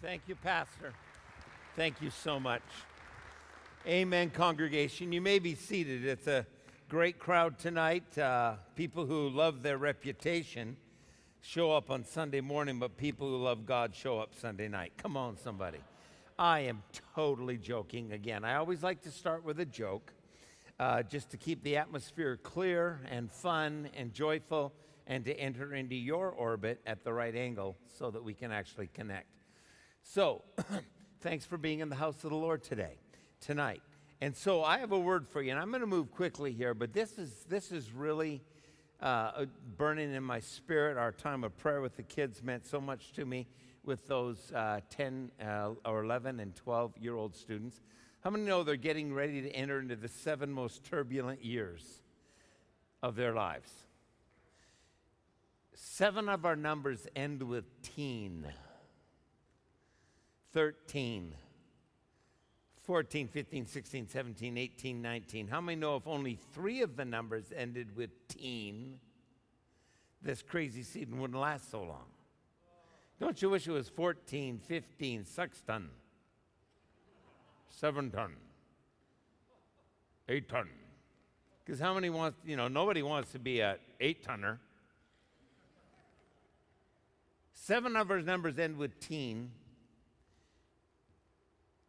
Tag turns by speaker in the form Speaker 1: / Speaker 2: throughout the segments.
Speaker 1: Thank you, Pastor. Thank you so much. Amen, congregation. You may be seated. It's a great crowd tonight. Uh, people who love their reputation show up on Sunday morning, but people who love God show up Sunday night. Come on, somebody. I am totally joking again. I always like to start with a joke uh, just to keep the atmosphere clear and fun and joyful and to enter into your orbit at the right angle so that we can actually connect. So, thanks for being in the house of the Lord today, tonight. And so I have a word for you, and I'm going to move quickly here, but this is, this is really uh, burning in my spirit. Our time of prayer with the kids meant so much to me with those uh, 10 uh, or 11 and 12 year old students. How many know they're getting ready to enter into the seven most turbulent years of their lives? Seven of our numbers end with teen. 13, 14, 15, 16, 17, 18, 19. How many know if only three of the numbers ended with teen, this crazy season wouldn't last so long? Don't you wish it was 14, 15, 16, 7 ton, 8 ton? Because how many wants, you know, nobody wants to be a 8 tonner. Seven of our numbers end with teen.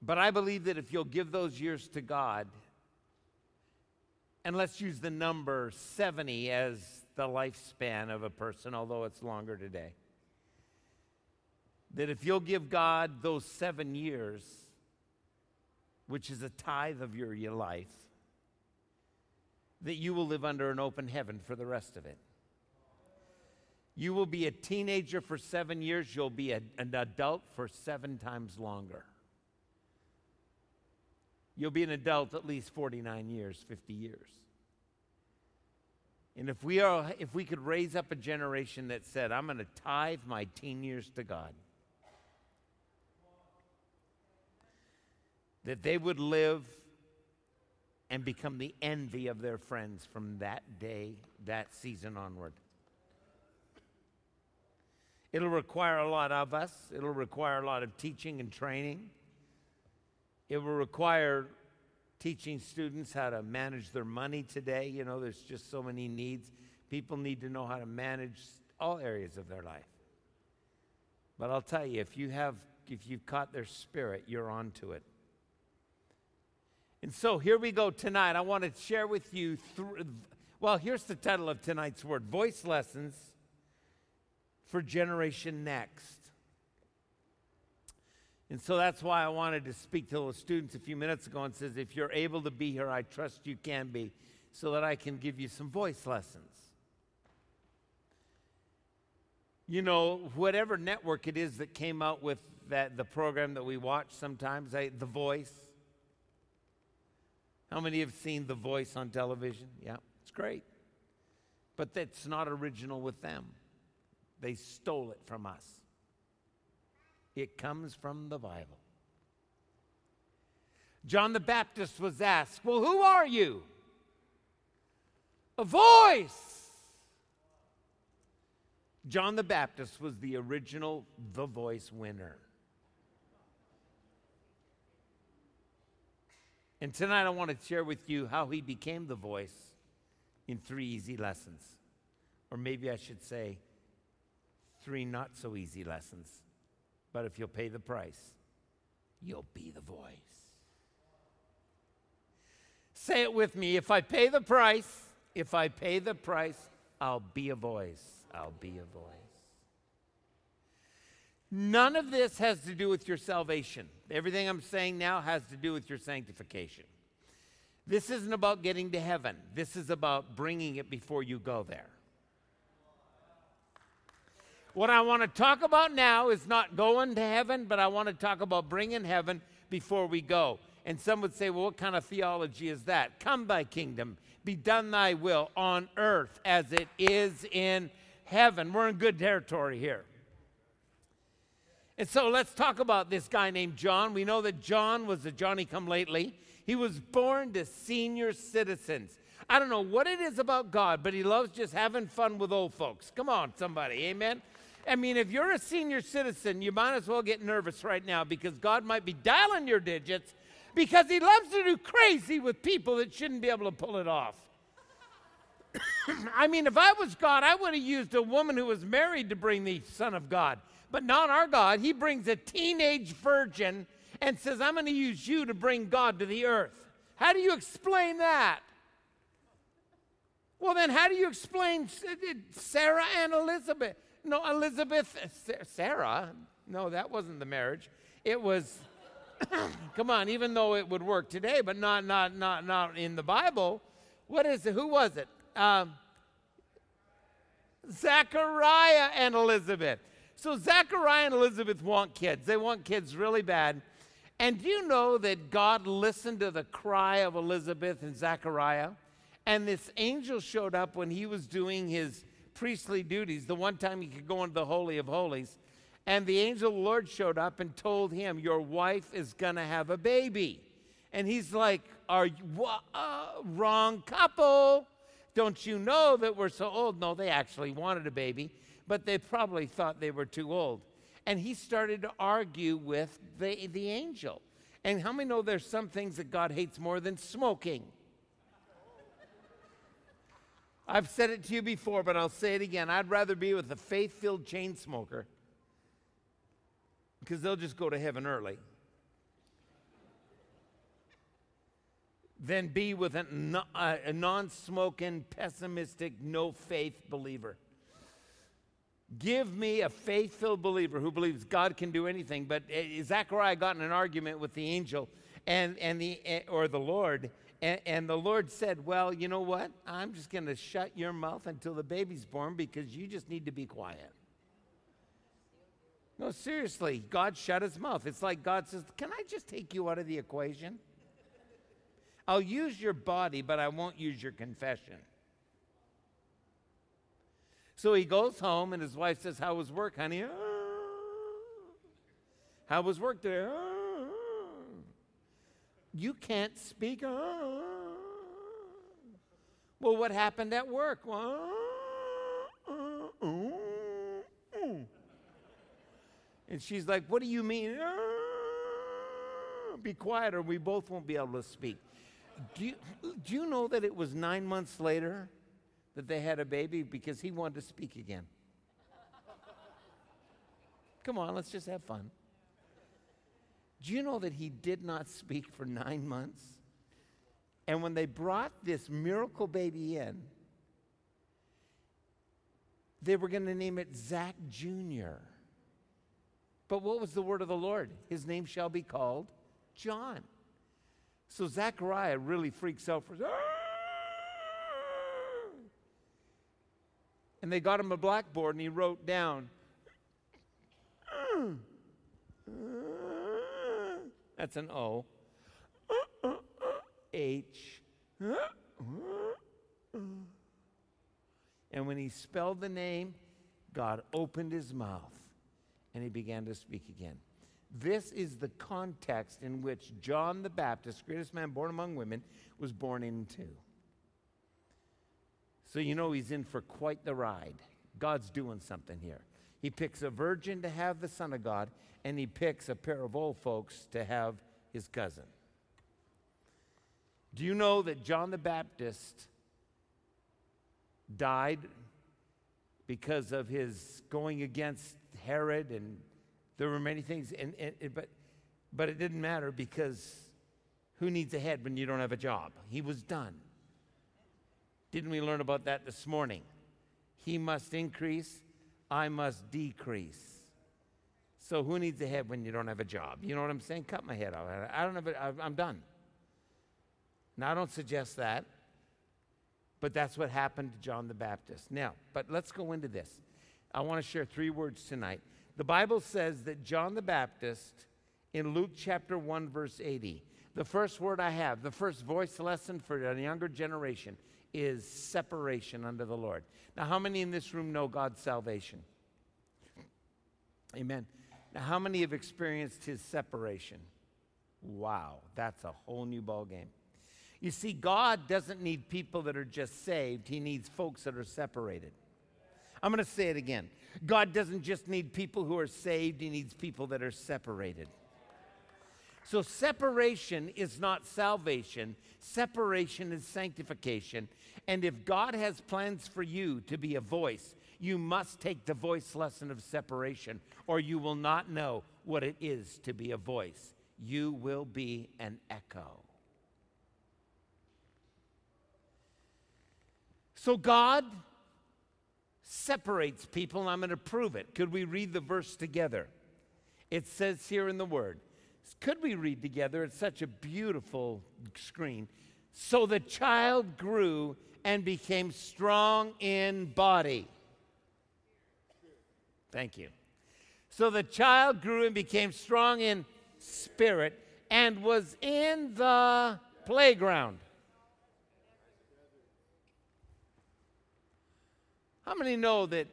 Speaker 1: But I believe that if you'll give those years to God, and let's use the number 70 as the lifespan of a person, although it's longer today, that if you'll give God those seven years, which is a tithe of your, life, that you will live under an open heaven for the rest of it. You will be a teenager for seven years, you'll be a, an adult for seven times longer. You'll be an adult at least 49 years, 50 years. And if we, are, if we could raise up a generation that said, I'm going to tithe my teen years to God, that they would live and become the envy of their friends from that day, that season onward. It'll require a lot of us, it'll require a lot of teaching and training. It will require teaching students how to manage their money today. You know, there's just so many needs. People need to know how to manage all areas of their life. But I'll tell you, if you have if you've caught their spirit, you're onto it. And so here we go tonight. I want to share with you th- well, here's the title of tonight's word Voice Lessons for Generation Next. And so that's why I wanted to speak to the students a few minutes ago and says, if you're able to be here, I trust you can be, so that I can give you some voice lessons. You know, whatever network it is that came out with that the program that we watch sometimes, I, The Voice. How many have seen The Voice on television? Yeah, it's great. But that's not original with them. They stole it from us. It comes from the Bible. John the Baptist was asked, Well, who are you? A voice. John the Baptist was the original The Voice winner. And tonight I want to share with you how he became the voice in three easy lessons. Or maybe I should say, three not so easy lessons. But if you'll pay the price, you'll be the voice. Say it with me. If I pay the price, if I pay the price, I'll be a voice. I'll be a voice. None of this has to do with your salvation. Everything I'm saying now has to do with your sanctification. This isn't about getting to heaven. This is about bringing it before you go there. What I want to talk about now is not going to heaven, but I want to talk about bringing heaven before we go. And some would say, well, what kind of theology is that? Come, thy kingdom, be done thy will on earth as it is in heaven. We're in good territory here. And so let's talk about this guy named John. We know that John was a Johnny come lately. He was born to senior citizens. I don't know what it is about God, but he loves just having fun with old folks. Come on, somebody. Amen. I mean, if you're a senior citizen, you might as well get nervous right now because God might be dialing your digits because He loves to do crazy with people that shouldn't be able to pull it off. I mean, if I was God, I would have used a woman who was married to bring the Son of God. But not our God. He brings a teenage virgin and says, I'm going to use you to bring God to the earth. How do you explain that? Well, then, how do you explain uh, uh, Sarah and Elizabeth? No, Elizabeth, Sarah. No, that wasn't the marriage. It was, come on, even though it would work today, but not, not, not, not in the Bible. What is it? Who was it? Um, Zachariah and Elizabeth. So Zachariah and Elizabeth want kids. They want kids really bad. And do you know that God listened to the cry of Elizabeth and Zachariah? And this angel showed up when he was doing his priestly duties, the one time he could go into the Holy of Holies. And the angel of the Lord showed up and told him, Your wife is going to have a baby. And he's like, Are you uh, wrong couple? Don't you know that we're so old? No, they actually wanted a baby, but they probably thought they were too old. And he started to argue with the, the angel. And how many know there's some things that God hates more than smoking? I've said it to you before, but I'll say it again. I'd rather be with a faith filled chain smoker because they'll just go to heaven early than be with a, non smoking, pessimistic, no faith believer. Give me a faith filled believer who believes God can do anything. But eh, Zechariah got in an argument with the angel and, and the, eh, or the Lord, and, and the Lord said, Well, you know what? I'm just going to shut your mouth until the baby's born because you just need to be quiet. No, seriously, God shut his mouth. It's like God says, Can I just take you out of the equation? I'll use your body, but I won't use your confession. So he goes home, and his wife says, How was work, honey? Ah. How was work there? You can't speak. Ah. Well, what happened at work? Ah, ah, and she's like, What do you mean? Be quiet, or we both won't be able to speak do you, do you know that it was nine months later that they had a baby because he wanted to speak again? Come on, let's just have fun. Do you know that he did not speak for nine months? And when they brought this miracle baby in, they were going to name it Zach Jr. But what was the word of the Lord? His name shall be called John. So Zachariah really freaks out for. And they got him a blackboard and he wrote down. That's an O. H. And when he spelled the name, God opened his mouth and he began to speak again. This is the context in which John the Baptist, greatest man born among women, was born into. So you know he's in for quite the ride. God's doing something here. He picks a virgin to have the Son of God, and he picks a pair of old folks to have his cousin. Do you know that John the Baptist died because of his going against Herod and there were many things, and, and, but, but it didn't matter because who needs a head when you don't have a job? He was done. Didn't we learn about that this morning? He must increase, I must decrease. So who needs a head when you don't have a job? You know what I'm saying? Cut my head off. I don't have it. I'm done. Now I don't suggest that, but that's what happened to John the Baptist. Now, but let's go into this. I want to share three words tonight. The Bible says that John the Baptist in Luke chapter 1, verse 80, the first word I have, the first voice lesson for a younger generation is separation under the Lord. Now, how many in this room know God's salvation? Amen. Now, how many have experienced his separation? Wow, that's a whole new ball game. You see, God doesn't need people that are just saved, he needs folks that are separated. I'm going to say it again. God doesn't just need people who are saved, He needs people that are separated. So, separation is not salvation, separation is sanctification. And if God has plans for you to be a voice, you must take the voice lesson of separation, or you will not know what it is to be a voice. You will be an echo. So, God separates people, and I'm going to prove it. Could we read the verse together? It says here in the Word. Could we read together? It's such a beautiful screen. So the child grew and became strong in body. Thank you. So the child grew and became strong in spirit and was in the playground. How many know that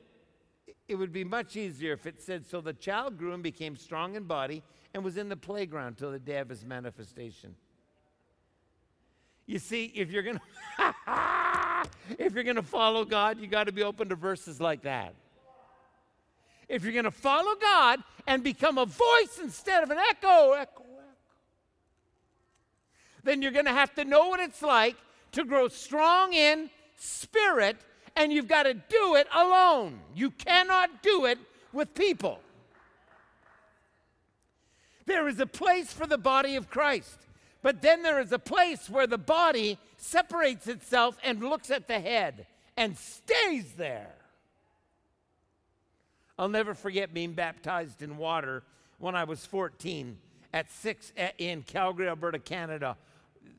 Speaker 1: it would be much easier if it said, So the child grew and became strong in body and was in the playground till the day of his manifestation? You see, if you're going to if you're going to follow God, you got to be open to verses like that. If you're going to follow God and become a voice instead of an echo, echo, echo, then you're going to have to know what it's like to grow strong in spirit and you've got to do it alone. You cannot do it with people. There is a place for the body of Christ, but then there is a place where the body separates itself and looks at the head and stays there. I'll never forget being baptized in water when I was 14 at six eh, in Calgary, Alberta, Canada.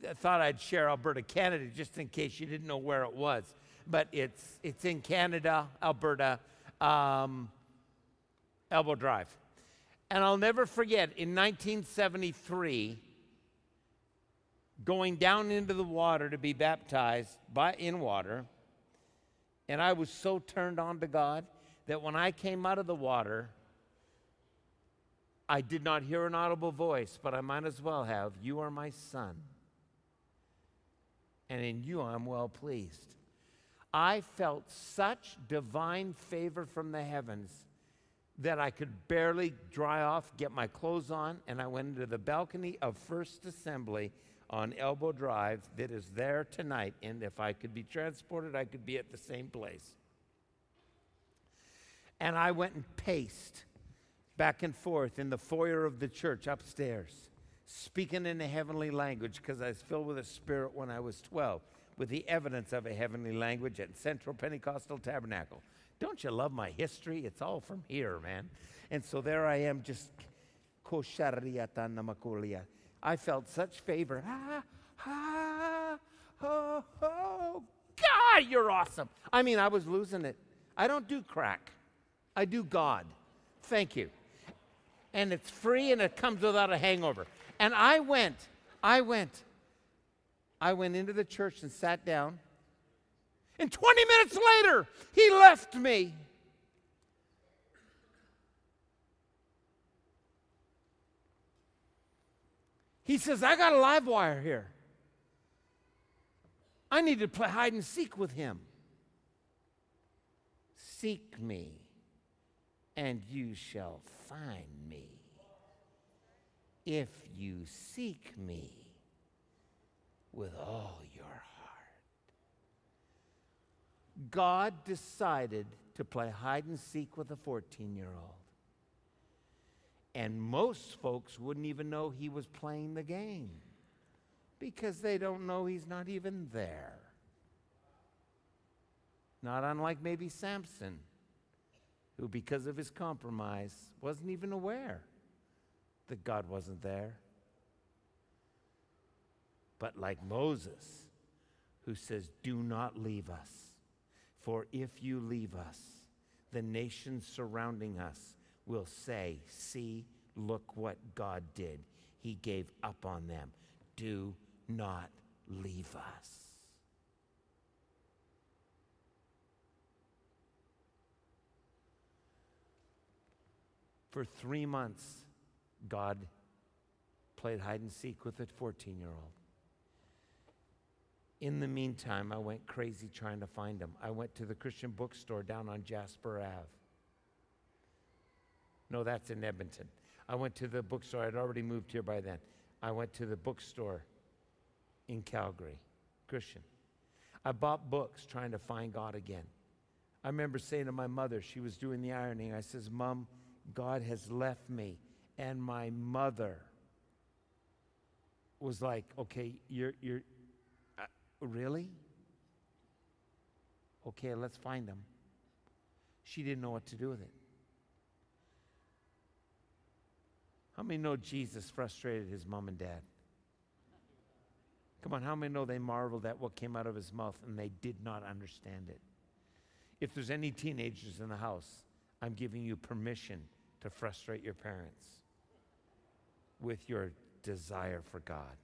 Speaker 1: I thought I'd share Alberta, Canada, just in case you didn't know where it was but it's, it's in Canada, Alberta, um, Elbow Drive. And I'll never forget in 1973, going down into the water to be baptized by, in water. And I was so turned on to God that when I came out of the water, I did not hear an audible voice, but I might as well have, You are my son, and in you I'm well pleased. I felt such divine favor from the heavens that I could barely dry off, get my clothes on, and I went into the balcony of First Assembly on Elbow Drive that is there tonight. And if I could be transported, I could be at the same place. And I went and paced back and forth in the foyer of the church upstairs, speaking in a heavenly language because I was filled with the Spirit when I was 12 with the evidence of a heavenly language at Central Pentecostal Tabernacle. Don't you love my history? It's all from here, man. And so there I am, just I felt such favor. Ah, ah, oh, oh, God, you're awesome. I mean, I was losing it. I don't do crack, I do God. Thank you. And it's free and it comes without a hangover. And I went, I went, I went into the church and sat down. And 20 minutes later, he left me. He says, I got a live wire here. I need to play hide and seek with him. Seek me, and you shall find me. If you seek me with all your heart. God decided to play hide and seek with a 14 year old. And most folks wouldn't even know he was playing the game because they don't know he's not even there. Not unlike maybe Samson, who, because of his compromise, wasn't even aware that God wasn't there but like Moses, who says, Do not leave us. For if you leave us, the nations surrounding us will say, See, look what God did. He gave up on them. Do not leave us. For three months, God played hide and seek with a 14 year old. In the meantime, I went crazy trying to find them. I went to the Christian bookstore down on Jasper Ave. No, that's in Edmonton. I went to the bookstore. I'd already moved here by then. I went to the bookstore in Calgary, Christian. I bought books trying to find God again. I remember saying to my mother, she was doing the ironing, I says, Mom, God has left me. And my mother was like, okay, you're, you're, really? Okay, let's find them. She didn't know what to do with it. How many know Jesus frustrated his mom and dad? Come on, how many know they marveled at what came out of his mouth and they did not understand it? If there's any teenagers in the house, I'm giving you permission to frustrate your parents with your desire for God.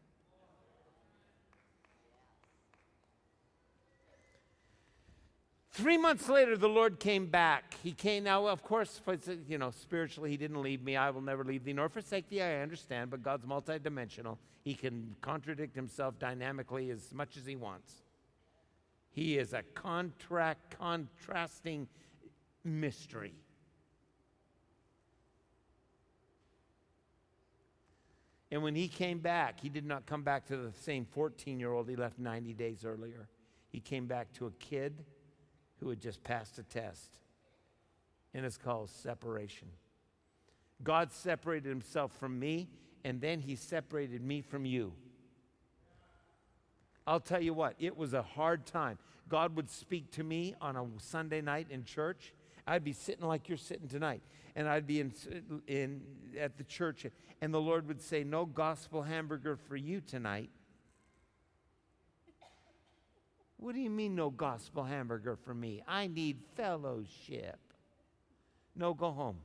Speaker 1: Three months later, the Lord came back. He came now, of course, you know, spiritually, He didn't leave me. I will never leave thee nor forsake thee. I understand, but God's multidimensional. He can contradict Himself dynamically as much as He wants. He is a contract, contrasting mystery. And when he came back, he did not come back to the same 14 year old he left 90 days earlier. He came back to a kid who had just passed a test. And it's called separation. God separated himself from me, and then he separated me from you. I'll tell you what, it was a hard time. God would speak to me on a Sunday night in church. I'd be sitting like you're sitting tonight, and I'd be in, in at the church, and the Lord would say, "No gospel hamburger for you tonight." What do you mean, no gospel hamburger for me? I need fellowship. No, go home.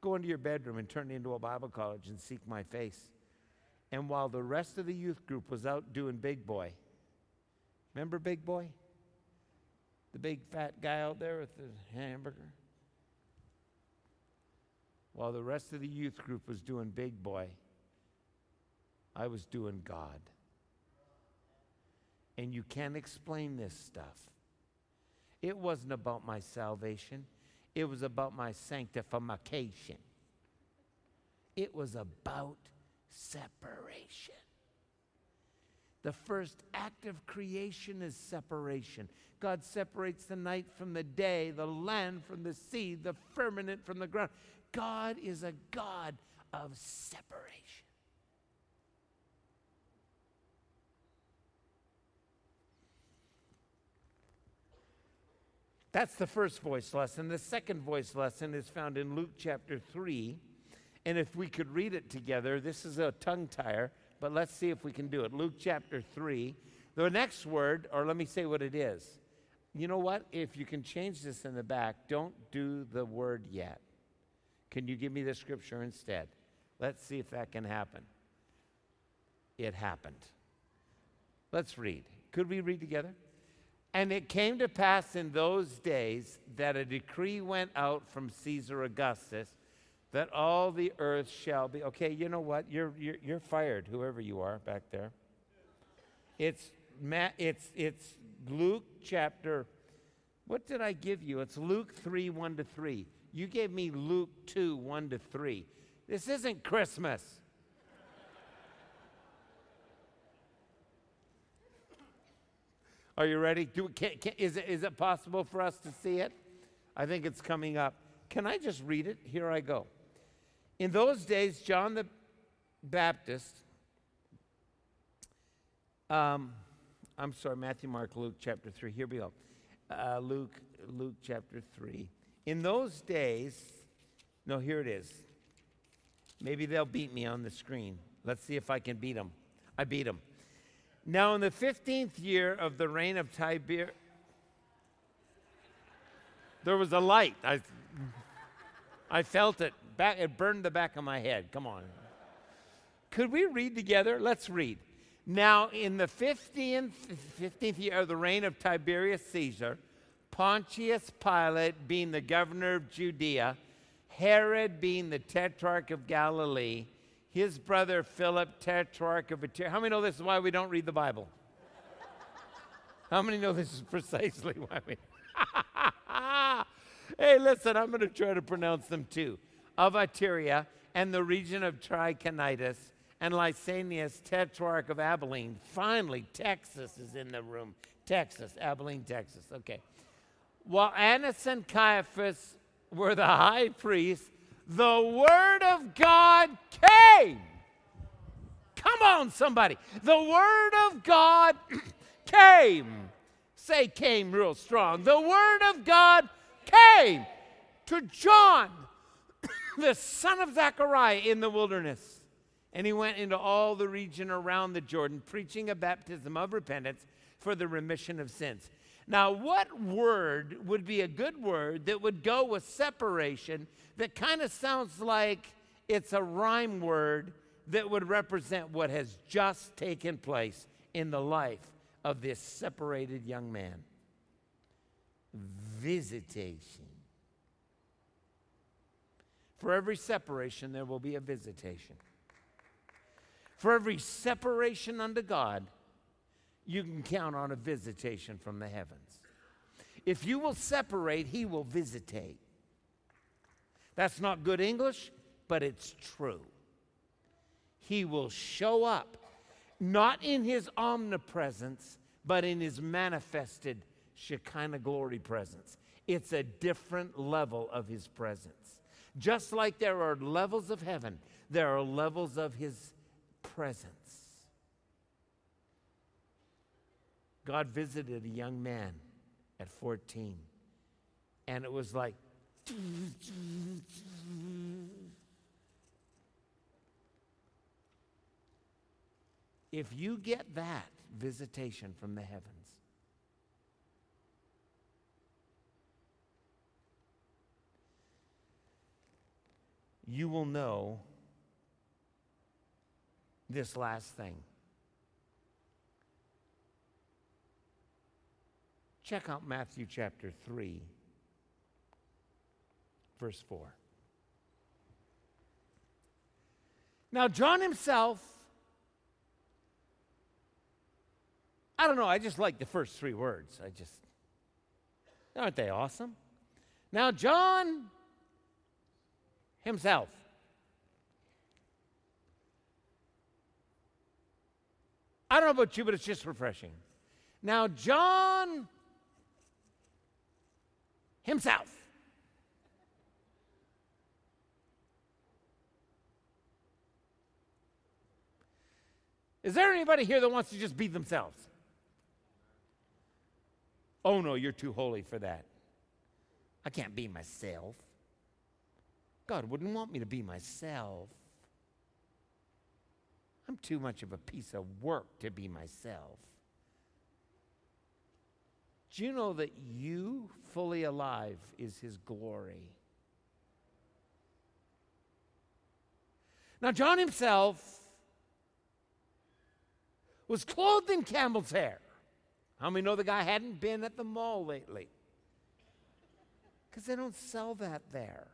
Speaker 1: Go into your bedroom and turn into a Bible college and seek my face. And while the rest of the youth group was out doing Big Boy, remember Big Boy? The big fat guy out there with the hamburger? While the rest of the youth group was doing Big Boy, I was doing God and you can't explain this stuff. It wasn't about my salvation, it was about my sanctification. It was about separation. The first act of creation is separation. God separates the night from the day, the land from the sea, the firmament from the ground. God is a God of separation. That's the first voice lesson. The second voice lesson is found in Luke chapter 3. And if we could read it together, this is a tongue tire, but let's see if we can do it. Luke chapter 3. The next word, or let me say what it is. You know what? If you can change this in the back, don't do the word yet. Can you give me the scripture instead? Let's see if that can happen. It happened. Let's read. Could we read together? And it came to pass in those days that a decree went out from Caesar Augustus that all the earth shall be. Okay, you know what? You're, you're, you're fired, whoever you are back there. It's, it's, it's Luke chapter, what did I give you? It's Luke 3 1 to 3. You gave me Luke 2 1 to 3. This isn't Christmas. Are you ready? Do, can, can, is, it, is it possible for us to see it? I think it's coming up. Can I just read it? Here I go. In those days, John the Baptist, um, I'm sorry, Matthew, Mark, Luke chapter 3. Here we go. Uh, Luke, Luke chapter 3. In those days, no, here it is. Maybe they'll beat me on the screen. Let's see if I can beat them. I beat them. Now, in the 15th year of the reign of Tiberius, there was a light. I, I felt it. Back, it burned the back of my head. Come on. Could we read together? Let's read. Now, in the 15th, 15th year of the reign of Tiberius Caesar, Pontius Pilate being the governor of Judea, Herod being the tetrarch of Galilee, his brother Philip, tetrarch of Iturea. How many know this is why we don't read the Bible? How many know this is precisely why we. hey, listen, I'm going to try to pronounce them too. Of Iturea and the region of Trachonitis and Lysanias, tetrarch of Abilene. Finally, Texas is in the room. Texas, Abilene, Texas. Okay. While Annas and Caiaphas were the high priests, the word of God came. Come on, somebody. The word of God came. Say came real strong. The word of God came to John, the son of Zechariah, in the wilderness. And he went into all the region around the Jordan, preaching a baptism of repentance for the remission of sins. Now, what word would be a good word that would go with separation that kind of sounds like it's a rhyme word that would represent what has just taken place in the life of this separated young man? Visitation. For every separation, there will be a visitation. For every separation unto God, you can count on a visitation from the heavens. If you will separate, He will visitate. That's not good English, but it's true. He will show up, not in His omnipresence, but in His manifested Shekinah glory presence. It's a different level of His presence. Just like there are levels of heaven, there are levels of His presence. God visited a young man at 14, and it was like, if you get that visitation from the heavens, you will know this last thing. Check out Matthew chapter 3, verse 4. Now, John himself, I don't know, I just like the first three words. I just, aren't they awesome? Now, John himself. I don't know about you, but it's just refreshing. Now, John himself. Is there anybody here that wants to just be themselves? Oh no, you're too holy for that. I can't be myself. God wouldn't want me to be myself. I'm too much of a piece of work to be myself. Do you know that you, fully alive, is His glory? Now, John himself was clothed in camel's hair. How many know the guy hadn't been at the mall lately? Because they don't sell that there.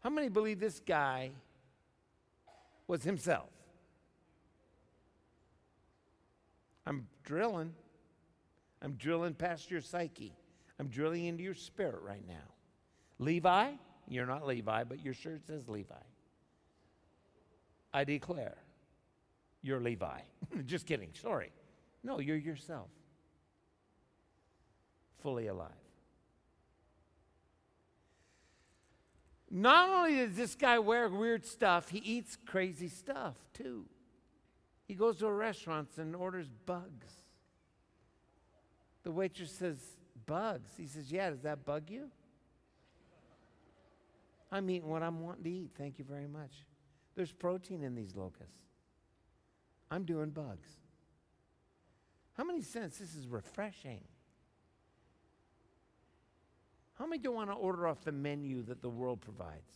Speaker 1: How many believe this guy was himself? I'm drilling. I'm drilling past your psyche. I'm drilling into your spirit right now. Levi, you're not Levi, but your shirt says Levi. I declare, you're Levi. Just kidding, sorry. No, you're yourself. Fully alive. Not only does this guy wear weird stuff, he eats crazy stuff too. He goes to restaurants and orders bugs. The waitress says, Bugs. He says, Yeah, does that bug you? I'm eating what I'm wanting to eat. Thank you very much. There's protein in these locusts. I'm doing bugs. How many cents? This is refreshing. How many don't want to order off the menu that the world provides?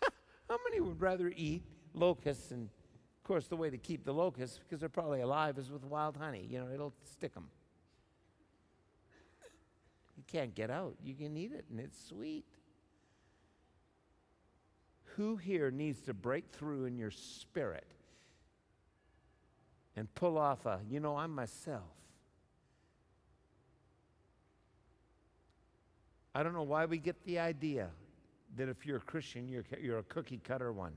Speaker 1: How many would rather eat locusts and course, the way to keep the locusts, because they're probably alive, is with wild honey. You know, it'll stick them. You can't get out. You can eat it, and it's sweet. Who here needs to break through in your spirit and pull off a, you know, I'm myself. I don't know why we get the idea that if you're a Christian, you're, you're a cookie cutter one.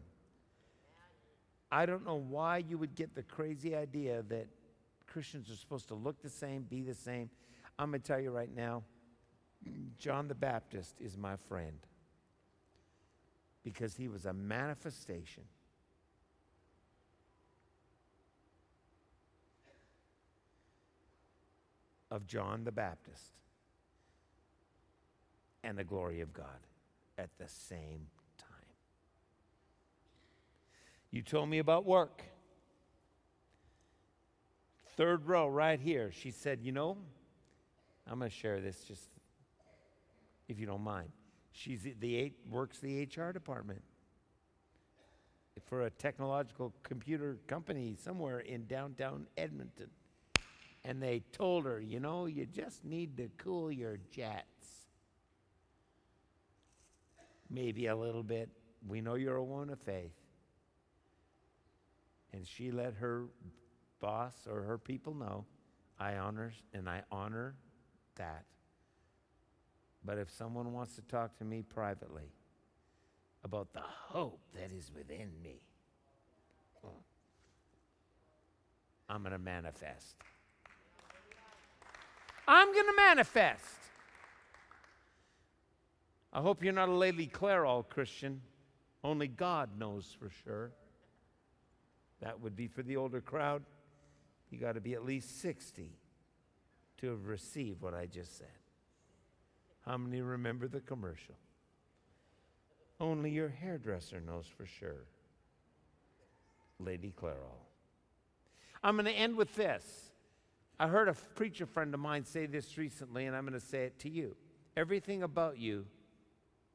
Speaker 1: I don't know why you would get the crazy idea that Christians are supposed to look the same, be the same. I'm going to tell you right now John the Baptist is my friend because he was a manifestation of John the Baptist and the glory of God at the same time. You told me about work. Third row, right here. She said, You know, I'm going to share this just if you don't mind. She's the eight, works the HR department for a technological computer company somewhere in downtown Edmonton. And they told her, you know, you just need to cool your jets. Maybe a little bit. We know you're a woman of faith. And she let her boss or her people know I honor and I honor that. But if someone wants to talk to me privately about the hope that is within me, I'm going to manifest. I'm going to manifest. I hope you're not a Lady Clairol Christian. Only God knows for sure. That would be for the older crowd. You got to be at least 60 to have received what I just said. How many remember the commercial? Only your hairdresser knows for sure. Lady Clairol. I'm going to end with this. I heard a preacher friend of mine say this recently, and I'm going to say it to you. Everything about you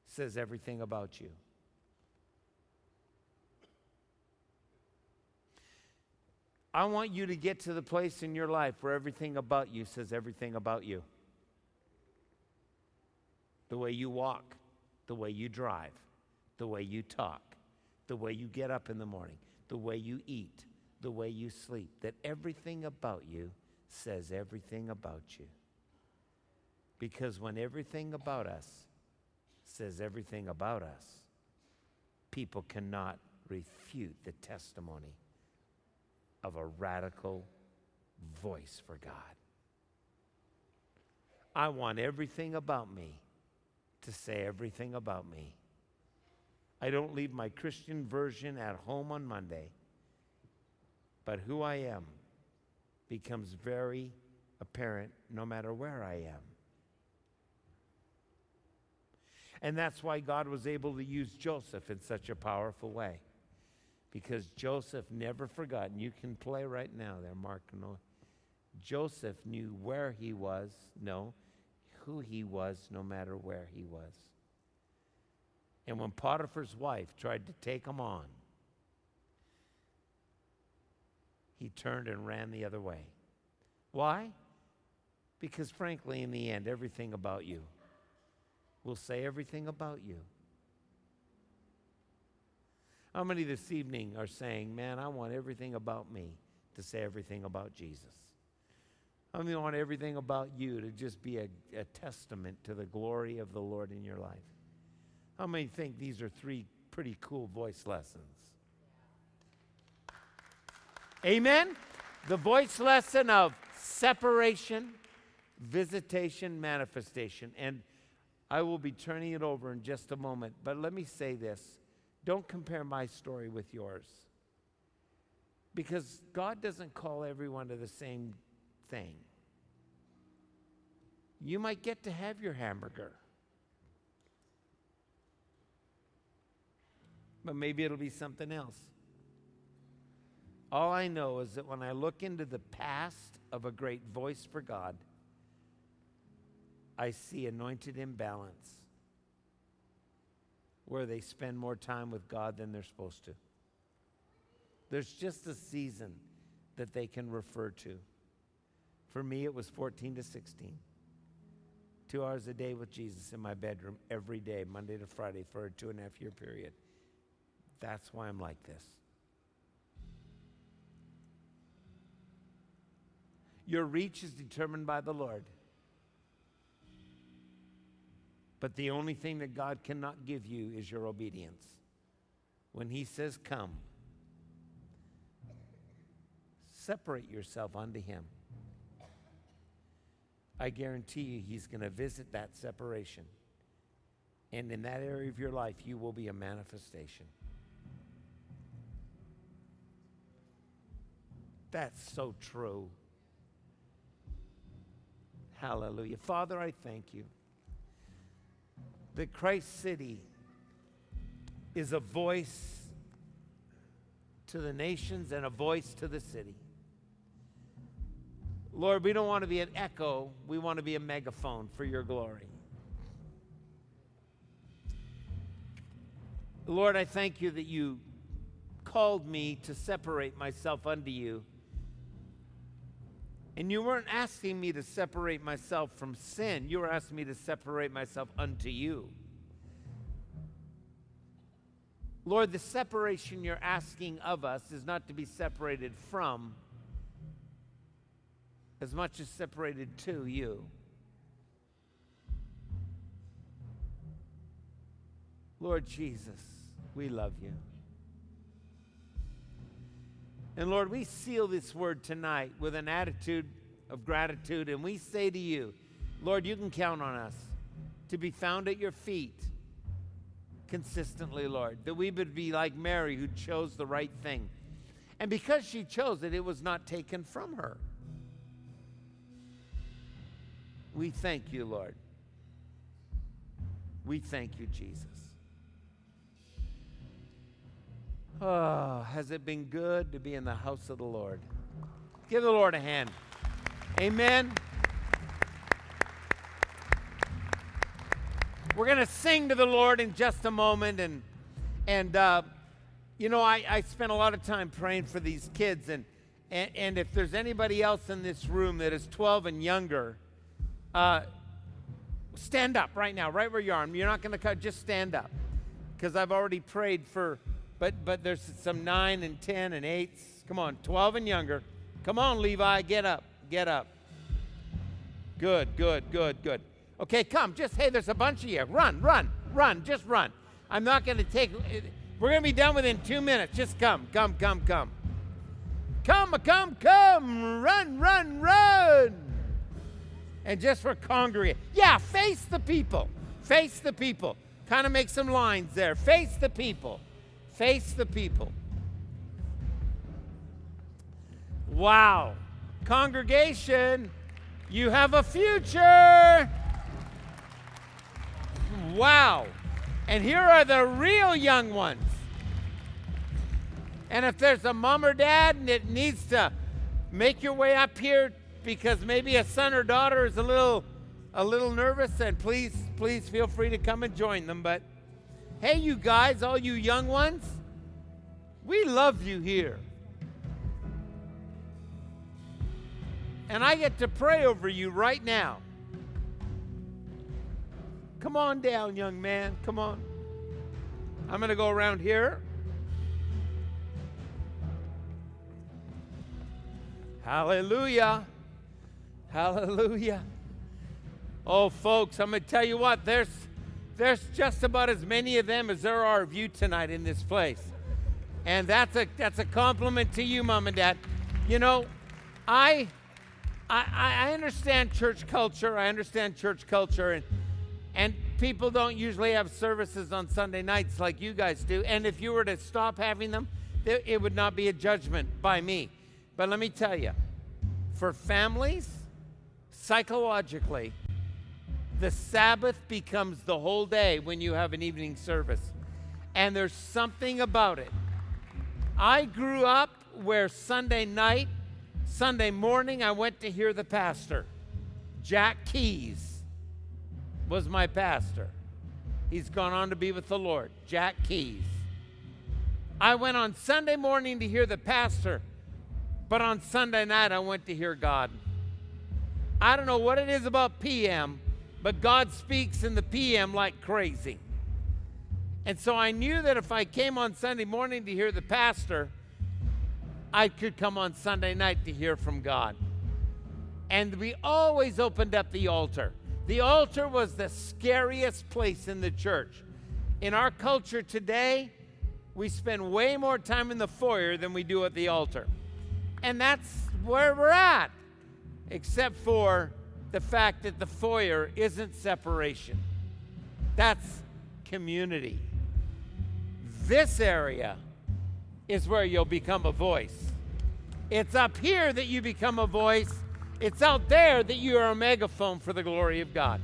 Speaker 1: says everything about you. I want you to get to the place in your life where everything about you says everything about you the way you walk, the way you drive, the way you talk, the way you get up in the morning, the way you eat, the way you sleep, that everything about you says everything about you. Because when everything about us says everything about us, people cannot refute the testimony of a radical voice for God. I want everything about me to say everything about me. I don't leave my Christian version at home on Monday, but who I am becomes very apparent no matter where I am. And that's why God was able to use Joseph in such a powerful way. Because Joseph never forgot, and you can play right now there, Mark. No, Joseph knew where he was. No, who he was no matter where he was. And when Potiphar's wife tried to take him on, he turned and ran the other way. Why? Because, frankly, in the end, everything about you will say everything about you. How many this evening are saying, Man, I want everything about me to say everything about Jesus? Mean, I want everything about you to just be a, a testament to the glory of the Lord in your life. How many think these are three pretty cool voice lessons? Amen? The voice lesson of separation, visitation, manifestation. And I will be turning it over in just a moment. But let me say this don't compare my story with yours. Because God doesn't call everyone to the same thing. You might get to have your hamburger. But maybe it'll be something else. All I know is that when I look into the past of a great voice for God, I see anointed imbalance where they spend more time with God than they're supposed to. There's just a season that they can refer to. For me, it was 14 to 16. Two hours a day with Jesus in my bedroom every day, Monday to Friday, for a two and a half year period. That's why I'm like this. Your reach is determined by the Lord. But the only thing that God cannot give you is your obedience. When He says, Come, separate yourself unto Him. I guarantee you, He's going to visit that separation. And in that area of your life, you will be a manifestation. That's so true. Hallelujah. Father, I thank you that Christ City is a voice to the nations and a voice to the city. Lord, we don't want to be an echo, we want to be a megaphone for your glory. Lord, I thank you that you called me to separate myself unto you. And you weren't asking me to separate myself from sin, you were asking me to separate myself unto you. Lord, the separation you're asking of us is not to be separated from as much as separated to you. Lord Jesus, we love you. And Lord, we seal this word tonight with an attitude of gratitude, and we say to you, Lord, you can count on us to be found at your feet consistently, Lord, that we would be like Mary who chose the right thing. And because she chose it, it was not taken from her. We thank you, Lord. We thank you, Jesus. Oh, has it been good to be in the house of the Lord? Give the Lord a hand. Amen. We're going to sing to the Lord in just a moment. And, and uh, you know, I, I spent a lot of time praying for these kids. And, and, and if there's anybody else in this room that is 12 and younger, uh, stand up right now, right where you are. You're not going to cut, just stand up. Because I've already prayed for but but there's some nine and ten and eights. Come on, 12 and younger. Come on, Levi, get up, get up. Good, good, good, good. Okay, come. Just hey, there's a bunch of you. Run, run, run. Just run. I'm not going to take. We're going to be done within two minutes. Just come, come, come, come. Come, come, come. Run, run, run. And just for congregate. Yeah, face the people. Face the people. Kind of make some lines there. Face the people. Face the people. Wow. Congregation, you have a future. Wow. And here are the real young ones. And if there's a mom or dad that needs to make your way up here because maybe a son or daughter is a little a little nervous, then please, please feel free to come and join them. But Hey, you guys, all you young ones, we love you here. And I get to pray over you right now. Come on down, young man. Come on. I'm going to go around here. Hallelujah. Hallelujah. Oh, folks, I'm going to tell you what, there's there's just about as many of them as there are of you tonight in this place. And that's a that's a compliment to you, mom and dad. You know, I I, I understand church culture. I understand church culture and and people don't usually have services on Sunday nights like you guys do. And if you were to stop having them, it would not be a judgment by me. But let me tell you, for families, psychologically, the Sabbath becomes the whole day when you have an evening service. And there's something about it. I grew up where Sunday night, Sunday morning, I went to hear the pastor. Jack Keys was my pastor. He's gone on to be with the Lord. Jack Keys. I went on Sunday morning to hear the pastor, but on Sunday night I went to hear God. I don't know what it is about PM, but God speaks in the PM like crazy. And so I knew that if I came on Sunday morning to hear the pastor, I could come on Sunday night to hear from God. And we always opened up the altar. The altar was the scariest place in the church. In our culture today, we spend way more time in the foyer than we do at the altar. And that's where we're at, except for the fact that the foyer isn't separation, that's community. This area is where you'll become a voice. It's up here that you become a voice. It's out there that you are a megaphone for the glory of God.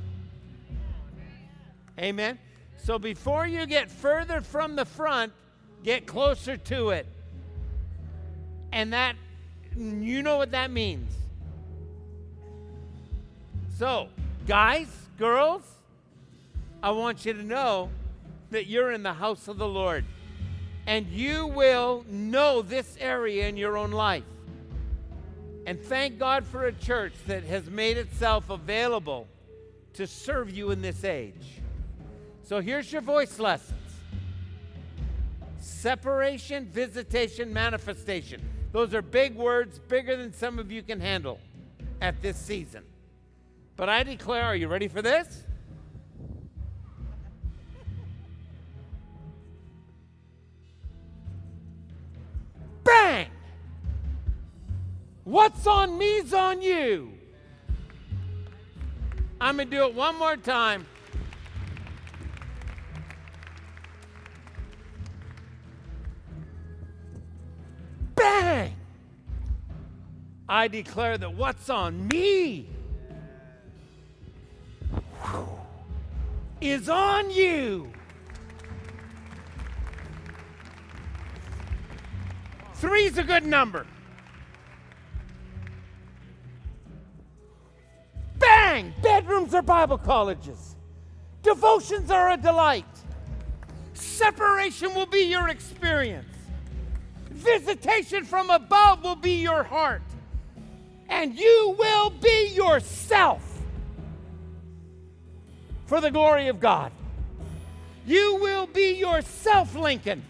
Speaker 1: Amen. So before you get further from the front, get closer to it. And that, you know what that means. So, guys, girls, I want you to know that you're in the house of the Lord. And you will know this area in your own life. And thank God for a church that has made itself available to serve you in this age. So here's your voice lessons separation, visitation, manifestation. Those are big words, bigger than some of you can handle at this season. But I declare, are you ready for this? Bang! What's on me's on you. I'm going to do it one more time. Bang! I declare that what's on me is on you. Three's a good number. Bang! Bedrooms are Bible colleges. Devotions are a delight. Separation will be your experience. Visitation from above will be your heart. And you will be yourself for the glory of God. You will be yourself, Lincoln,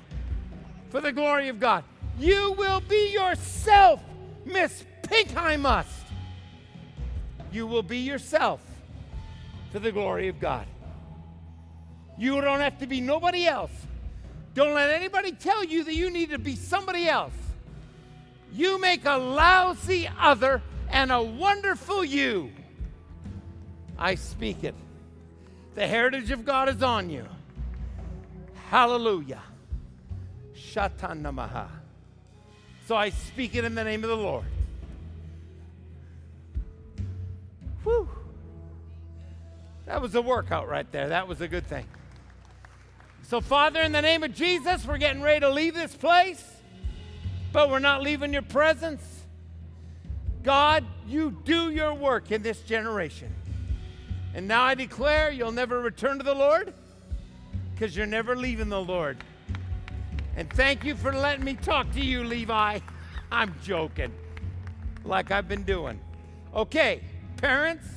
Speaker 1: for the glory of God. You will be yourself, Miss Pink I Must. You will be yourself for the glory of God. You don't have to be nobody else. Don't let anybody tell you that you need to be somebody else. You make a lousy other and a wonderful you. I speak it. The heritage of God is on you. Hallelujah. Shatanamaha. So I speak it in the name of the Lord. Whew. That was a workout right there. That was a good thing. So, Father, in the name of Jesus, we're getting ready to leave this place, but we're not leaving your presence. God, you do your work in this generation. And now I declare you'll never return to the Lord because you're never leaving the Lord. And thank you for letting me talk to you, Levi. I'm joking, like I've been doing. Okay, parents,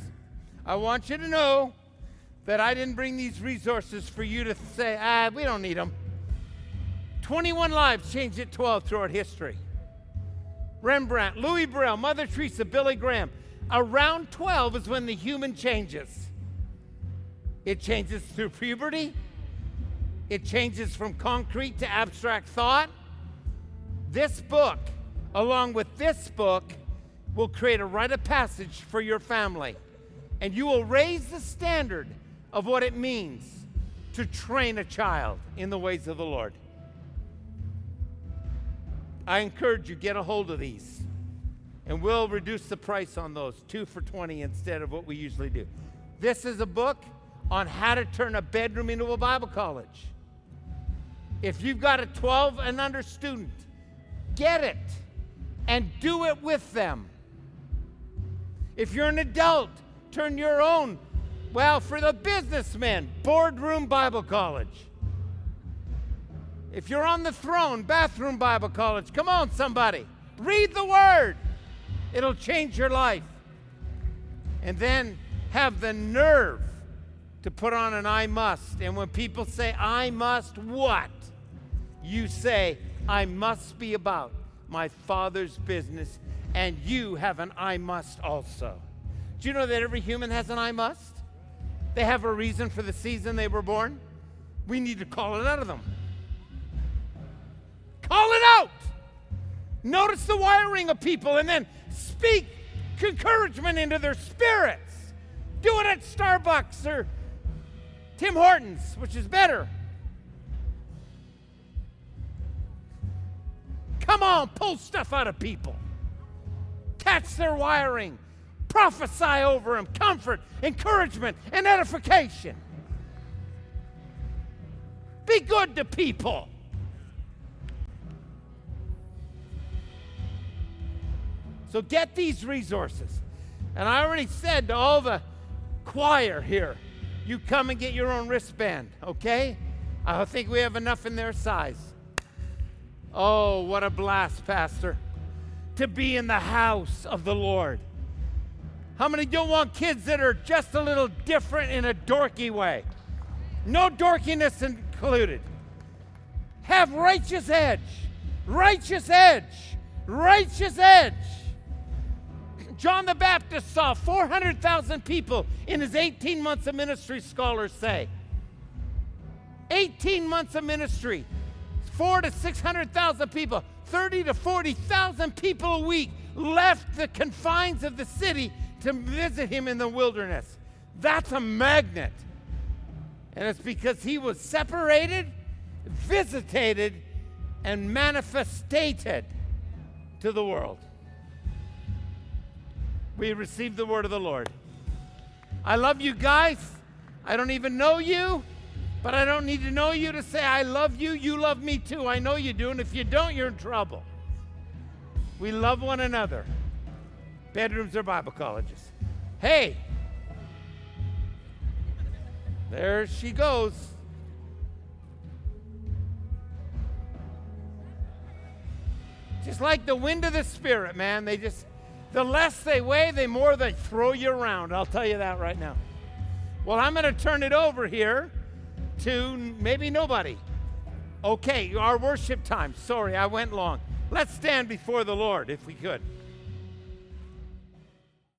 Speaker 1: I want you to know that I didn't bring these resources for you to say, ah, we don't need them. 21 lives changed at 12 throughout history. Rembrandt, Louis Braille, Mother Teresa, Billy Graham. Around 12 is when the human changes. It changes through puberty. It changes from concrete to abstract thought. This book, along with this book, will create a rite of passage for your family. And you will raise the standard of what it means to train a child in the ways of the Lord. I encourage you, get a hold of these. And we'll reduce the price on those, two for 20 instead of what we usually do. This is a book on how to turn a bedroom into a Bible college. If you've got a 12 and under student, get it and do it with them. If you're an adult, turn your own well, for the businessmen, boardroom Bible college. If you're on the throne, bathroom Bible college. Come on, somebody. Read the word, it'll change your life. And then have the nerve to put on an I must. And when people say, I must what? You say, I must be about my Father's business, and you have an I must also. Do you know that every human has an I must? They have a reason for the season they were born. We need to call it out of them. Call it out. Notice the wiring of people and then speak encouragement into their spirits. Do it at Starbucks or Tim Hortons, which is better. Come on, pull stuff out of people. Catch their wiring. Prophesy over them comfort, encouragement, and edification. Be good to people. So get these resources. And I already said to all the choir here, you come and get your own wristband, okay? I think we have enough in their size. Oh, what a blast, Pastor, to be in the house of the Lord. How many don't want kids that are just a little different in a dorky way? No dorkiness included. Have righteous edge, righteous edge, righteous edge. John the Baptist saw 400,000 people in his 18 months of ministry, scholars say. 18 months of ministry, four to 600,000 people, 30 to 40,000 people a week left the confines of the city to visit him in the wilderness. That's a magnet. And it's because he was separated, visited, and manifested to the world we receive the word of the Lord. I love you guys. I don't even know you, but I don't need to know you to say, I love you. You love me too. I know you do. And if you don't, you're in trouble. We love one another. Bedrooms are Bible colleges. Hey, there she goes. Just like the wind of the Spirit, man. They just the less they weigh, the more they throw you around. I'll tell you that right now. Well, I'm going to turn it over here to maybe nobody. Okay, our worship time. Sorry, I went long. Let's stand before the Lord if we could.